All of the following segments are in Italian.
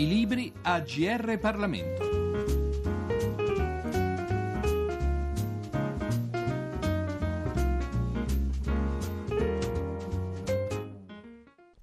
I libri a GR Parlamento.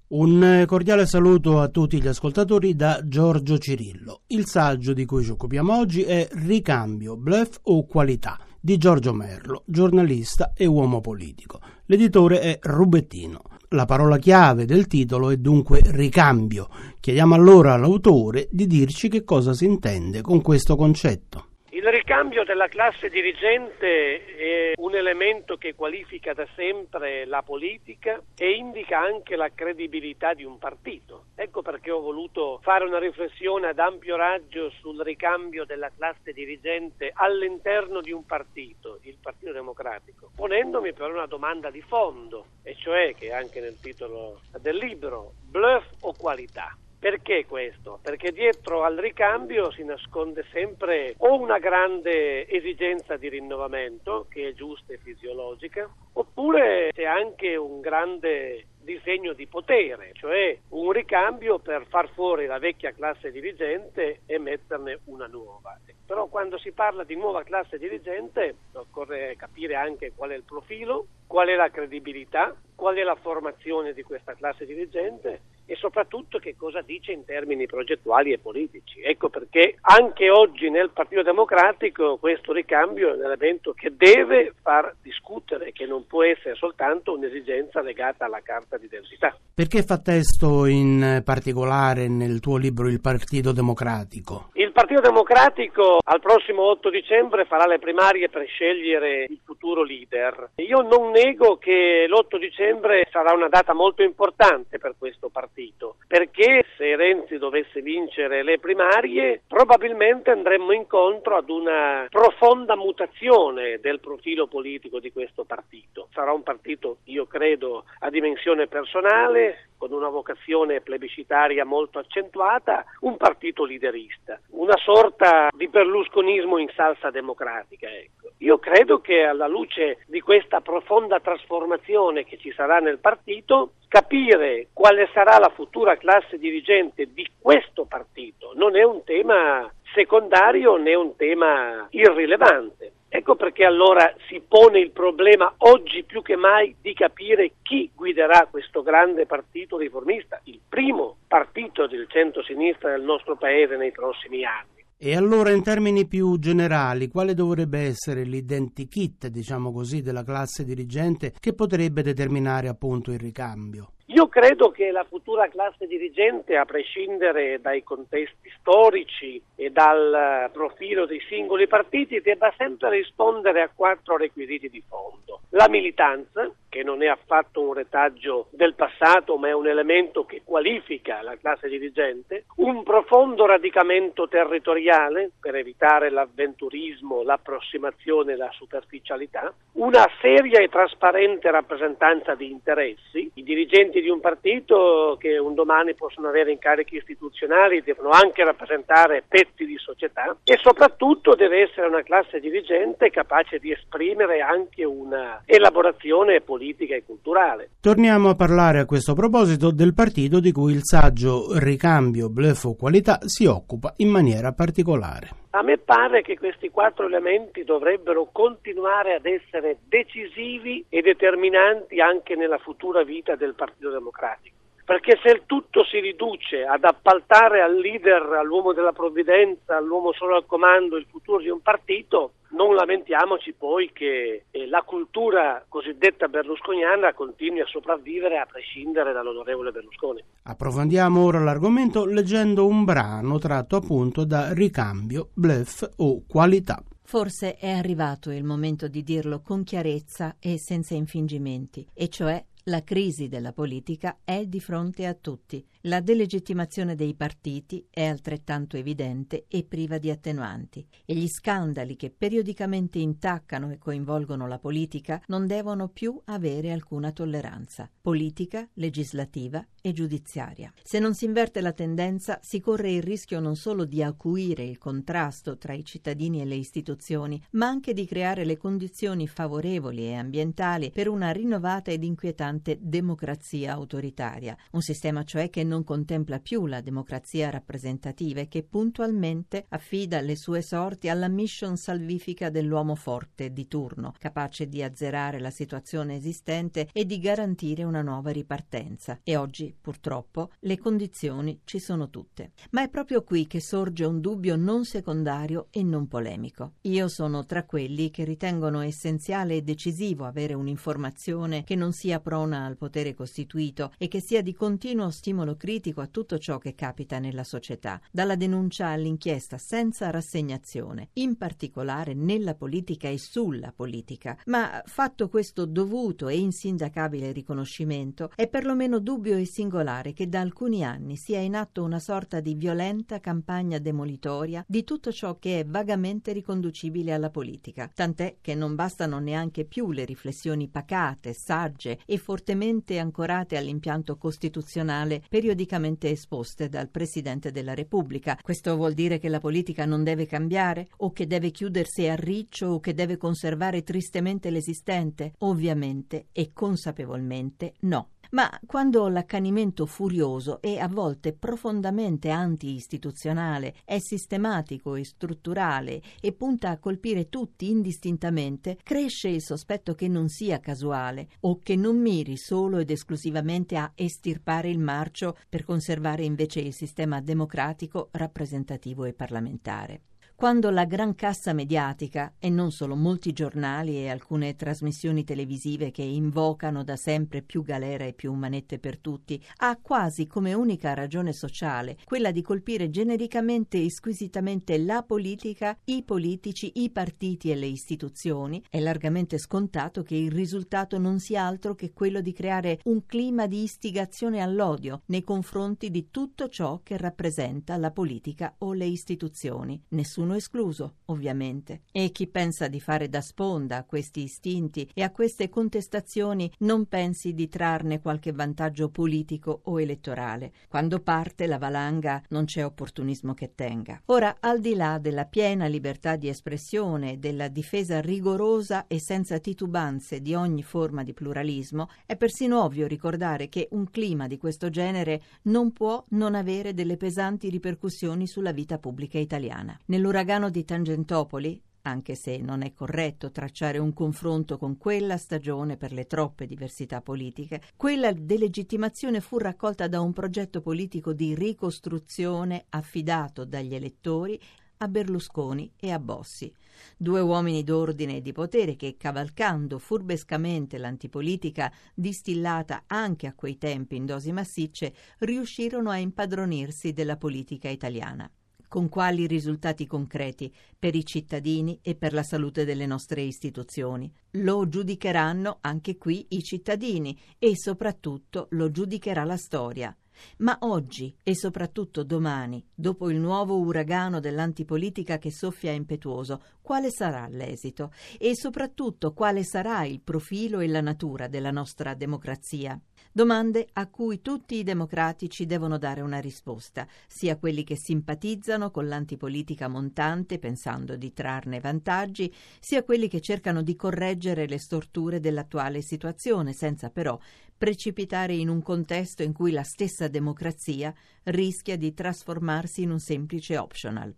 Un cordiale saluto a tutti gli ascoltatori da Giorgio Cirillo. Il saggio di cui ci occupiamo oggi è Ricambio, bluff o qualità di Giorgio Merlo, giornalista e uomo politico. L'editore è Rubettino. La parola chiave del titolo è dunque ricambio. Chiediamo allora all'autore di dirci che cosa si intende con questo concetto. Il ricambio della classe dirigente è un elemento che qualifica da sempre la politica e indica anche la credibilità di un partito. Ecco perché ho voluto fare una riflessione ad ampio raggio sul ricambio della classe dirigente all'interno di un partito, il Partito Democratico, ponendomi però una domanda di fondo, e cioè che è anche nel titolo del libro, bluff o qualità? Perché questo? Perché dietro al ricambio si nasconde sempre o una grande esigenza di rinnovamento, che è giusta e fisiologica, oppure c'è anche un grande disegno di potere, cioè un ricambio per far fuori la vecchia classe dirigente e metterne una nuova. Però quando si parla di nuova classe dirigente occorre capire anche qual è il profilo, qual è la credibilità, qual è la formazione di questa classe dirigente e soprattutto che cosa dice in termini progettuali e politici. Ecco perché anche oggi nel Partito Democratico questo ricambio è un elemento che deve far discutere, che non può essere soltanto un'esigenza legata alla carta d'identità. Perché fa testo in particolare nel tuo libro Il Partito Democratico? Il Partito Democratico al prossimo 8 dicembre farà le primarie per scegliere il futuro leader. Io non nego che l'8 dicembre sarà una data molto importante per questo partito partito, perché se Renzi dovesse vincere le primarie probabilmente andremmo incontro ad una profonda mutazione del profilo politico di questo partito. Sarà un partito, io credo, a dimensione personale, con una vocazione plebiscitaria molto accentuata, un partito liderista, una sorta di berlusconismo in salsa democratica. Ecco. Io credo che alla luce di questa profonda trasformazione che ci sarà nel partito, capire quale sarà la futura classe dirigente di questo partito non è un tema secondario né un tema irrilevante. Ecco perché allora si pone il problema oggi più che mai di capire chi guiderà questo grande partito riformista, il primo partito del centro-sinistra del nostro paese nei prossimi anni. E allora in termini più generali, quale dovrebbe essere l'identikit, diciamo così, della classe dirigente che potrebbe determinare appunto il ricambio? Io credo che la futura classe dirigente, a prescindere dai contesti storici e dal profilo dei singoli partiti, debba sempre rispondere a quattro requisiti di fondo. La militanza, che non è affatto un retaggio del passato, ma è un elemento che qualifica la classe dirigente, un profondo radicamento territoriale per evitare l'avventurismo, l'approssimazione e la superficialità, una seria e trasparente rappresentanza di interessi, i dirigenti dirigenti di un partito che un domani possono avere incarichi istituzionali devono anche rappresentare pezzi di società e soprattutto deve essere una classe dirigente capace di esprimere anche una elaborazione politica e culturale. Torniamo a parlare a questo proposito del partito di cui il saggio Ricambio, Bluff o Qualità si occupa in maniera particolare. A me pare che questi quattro elementi dovrebbero continuare ad essere decisivi e determinanti anche nella futura vita del Partito Democratico perché se il tutto si riduce ad appaltare al leader, all'uomo della provvidenza, all'uomo solo al comando il futuro di un partito, non lamentiamoci poi che eh, la cultura cosiddetta berlusconiana continui a sopravvivere a prescindere dall'onorevole Berlusconi. Approfondiamo ora l'argomento leggendo un brano tratto appunto da Ricambio, Bluff o Qualità. Forse è arrivato il momento di dirlo con chiarezza e senza infingimenti, e cioè la crisi della politica è di fronte a tutti. La delegittimazione dei partiti è altrettanto evidente e priva di attenuanti e gli scandali che periodicamente intaccano e coinvolgono la politica non devono più avere alcuna tolleranza, politica, legislativa e giudiziaria. Se non si inverte la tendenza si corre il rischio non solo di acuire il contrasto tra i cittadini e le istituzioni, ma anche di creare le condizioni favorevoli e ambientali per una rinnovata ed inquietante democrazia autoritaria, un sistema cioè che non contempla più la democrazia rappresentativa e che puntualmente affida le sue sorti alla mission salvifica dell'uomo forte di turno, capace di azzerare la situazione esistente e di garantire una nuova ripartenza. E oggi, purtroppo, le condizioni ci sono tutte. Ma è proprio qui che sorge un dubbio non secondario e non polemico. Io sono tra quelli che ritengono essenziale e decisivo avere un'informazione che non sia prona al potere costituito e che sia di continuo stimolo critico a tutto ciò che capita nella società, dalla denuncia all'inchiesta senza rassegnazione, in particolare nella politica e sulla politica. Ma fatto questo dovuto e insindacabile riconoscimento, è perlomeno dubbio e singolare che da alcuni anni sia in atto una sorta di violenta campagna demolitoria di tutto ciò che è vagamente riconducibile alla politica, tant'è che non bastano neanche più le riflessioni pacate, sagge e fortemente ancorate all'impianto costituzionale periodicamente esposte dal Presidente della Repubblica. Questo vuol dire che la politica non deve cambiare o che deve chiudersi a riccio o che deve conservare tristemente l'esistente? Ovviamente e consapevolmente no. Ma quando l'accanimento furioso e a volte profondamente anti-istituzionale è sistematico e strutturale e punta a colpire tutti indistintamente, cresce il sospetto che non sia casuale o che non miri solo ed esclusivamente a estirpare il marcio per conservare invece il sistema democratico, rappresentativo e parlamentare quando la gran cassa mediatica, e non solo molti giornali e alcune trasmissioni televisive che invocano da sempre più galera e più manette per tutti, ha quasi come unica ragione sociale quella di colpire genericamente e squisitamente la politica, i politici, i partiti e le istituzioni, è largamente scontato che il risultato non sia altro che quello di creare un clima di istigazione all'odio nei confronti di tutto ciò che rappresenta la politica o le istituzioni. Nessuno nessuno escluso, ovviamente. E chi pensa di fare da sponda a questi istinti e a queste contestazioni non pensi di trarne qualche vantaggio politico o elettorale. Quando parte la valanga non c'è opportunismo che tenga. Ora, al di là della piena libertà di espressione e della difesa rigorosa e senza titubanze di ogni forma di pluralismo, è persino ovvio ricordare che un clima di questo genere non può non avere delle pesanti ripercussioni sulla vita pubblica italiana. Nell'uragano l'uragano di Tangentopoli, anche se non è corretto tracciare un confronto con quella stagione per le troppe diversità politiche, quella delegittimazione fu raccolta da un progetto politico di ricostruzione affidato dagli elettori a Berlusconi e a Bossi, due uomini d'ordine e di potere che, cavalcando furbescamente l'antipolitica distillata anche a quei tempi in dosi massicce, riuscirono a impadronirsi della politica italiana con quali risultati concreti per i cittadini e per la salute delle nostre istituzioni. Lo giudicheranno anche qui i cittadini e soprattutto lo giudicherà la storia. Ma oggi e soprattutto domani, dopo il nuovo uragano dell'antipolitica che soffia impetuoso, quale sarà l'esito? E soprattutto quale sarà il profilo e la natura della nostra democrazia? Domande a cui tutti i democratici devono dare una risposta, sia quelli che simpatizzano con l'antipolitica montante pensando di trarne vantaggi, sia quelli che cercano di correggere le storture dell'attuale situazione, senza però precipitare in un contesto in cui la stessa democrazia rischia di trasformarsi in un semplice optional.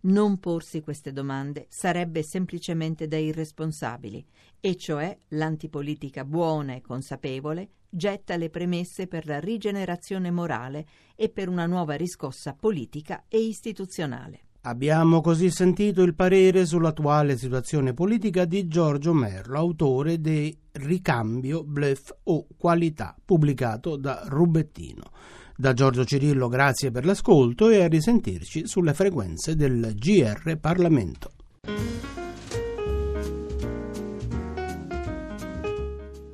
Non porsi queste domande sarebbe semplicemente da irresponsabili, e cioè l'antipolitica buona e consapevole getta le premesse per la rigenerazione morale e per una nuova riscossa politica e istituzionale. Abbiamo così sentito il parere sull'attuale situazione politica di Giorgio Merlo, autore di Ricambio, Bluff o Qualità, pubblicato da Rubettino. Da Giorgio Cirillo grazie per l'ascolto e a risentirci sulle frequenze del GR Parlamento.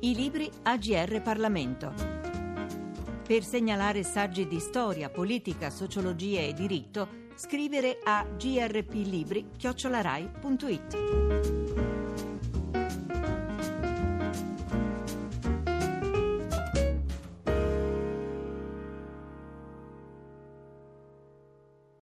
I libri AGR Parlamento. Per segnalare saggi di storia, politica, sociologia e diritto, scrivere a grplibri.it.